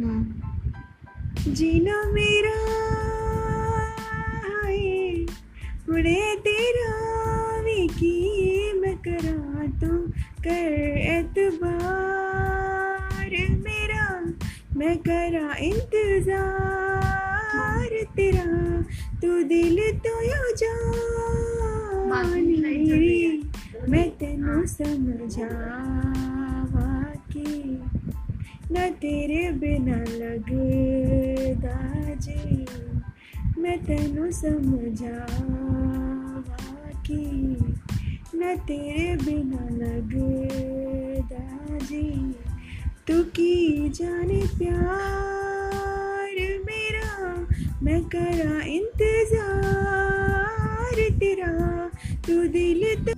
हम्म। जीना मेरा है उड़े तेरा भी की मैं करा तो कर एतबार। मेरा मैं करा इंतज़ार तेरा तू दिल तो यो जान मैं तेनू समझावा। के ना तेरे बिना लगदा जी मैं तेनू समझावा के ना तेरे बिना लगदा जी तू की जाने प्यार मेरा, मैं करा इंतज़ार तेरा। तू दिल तो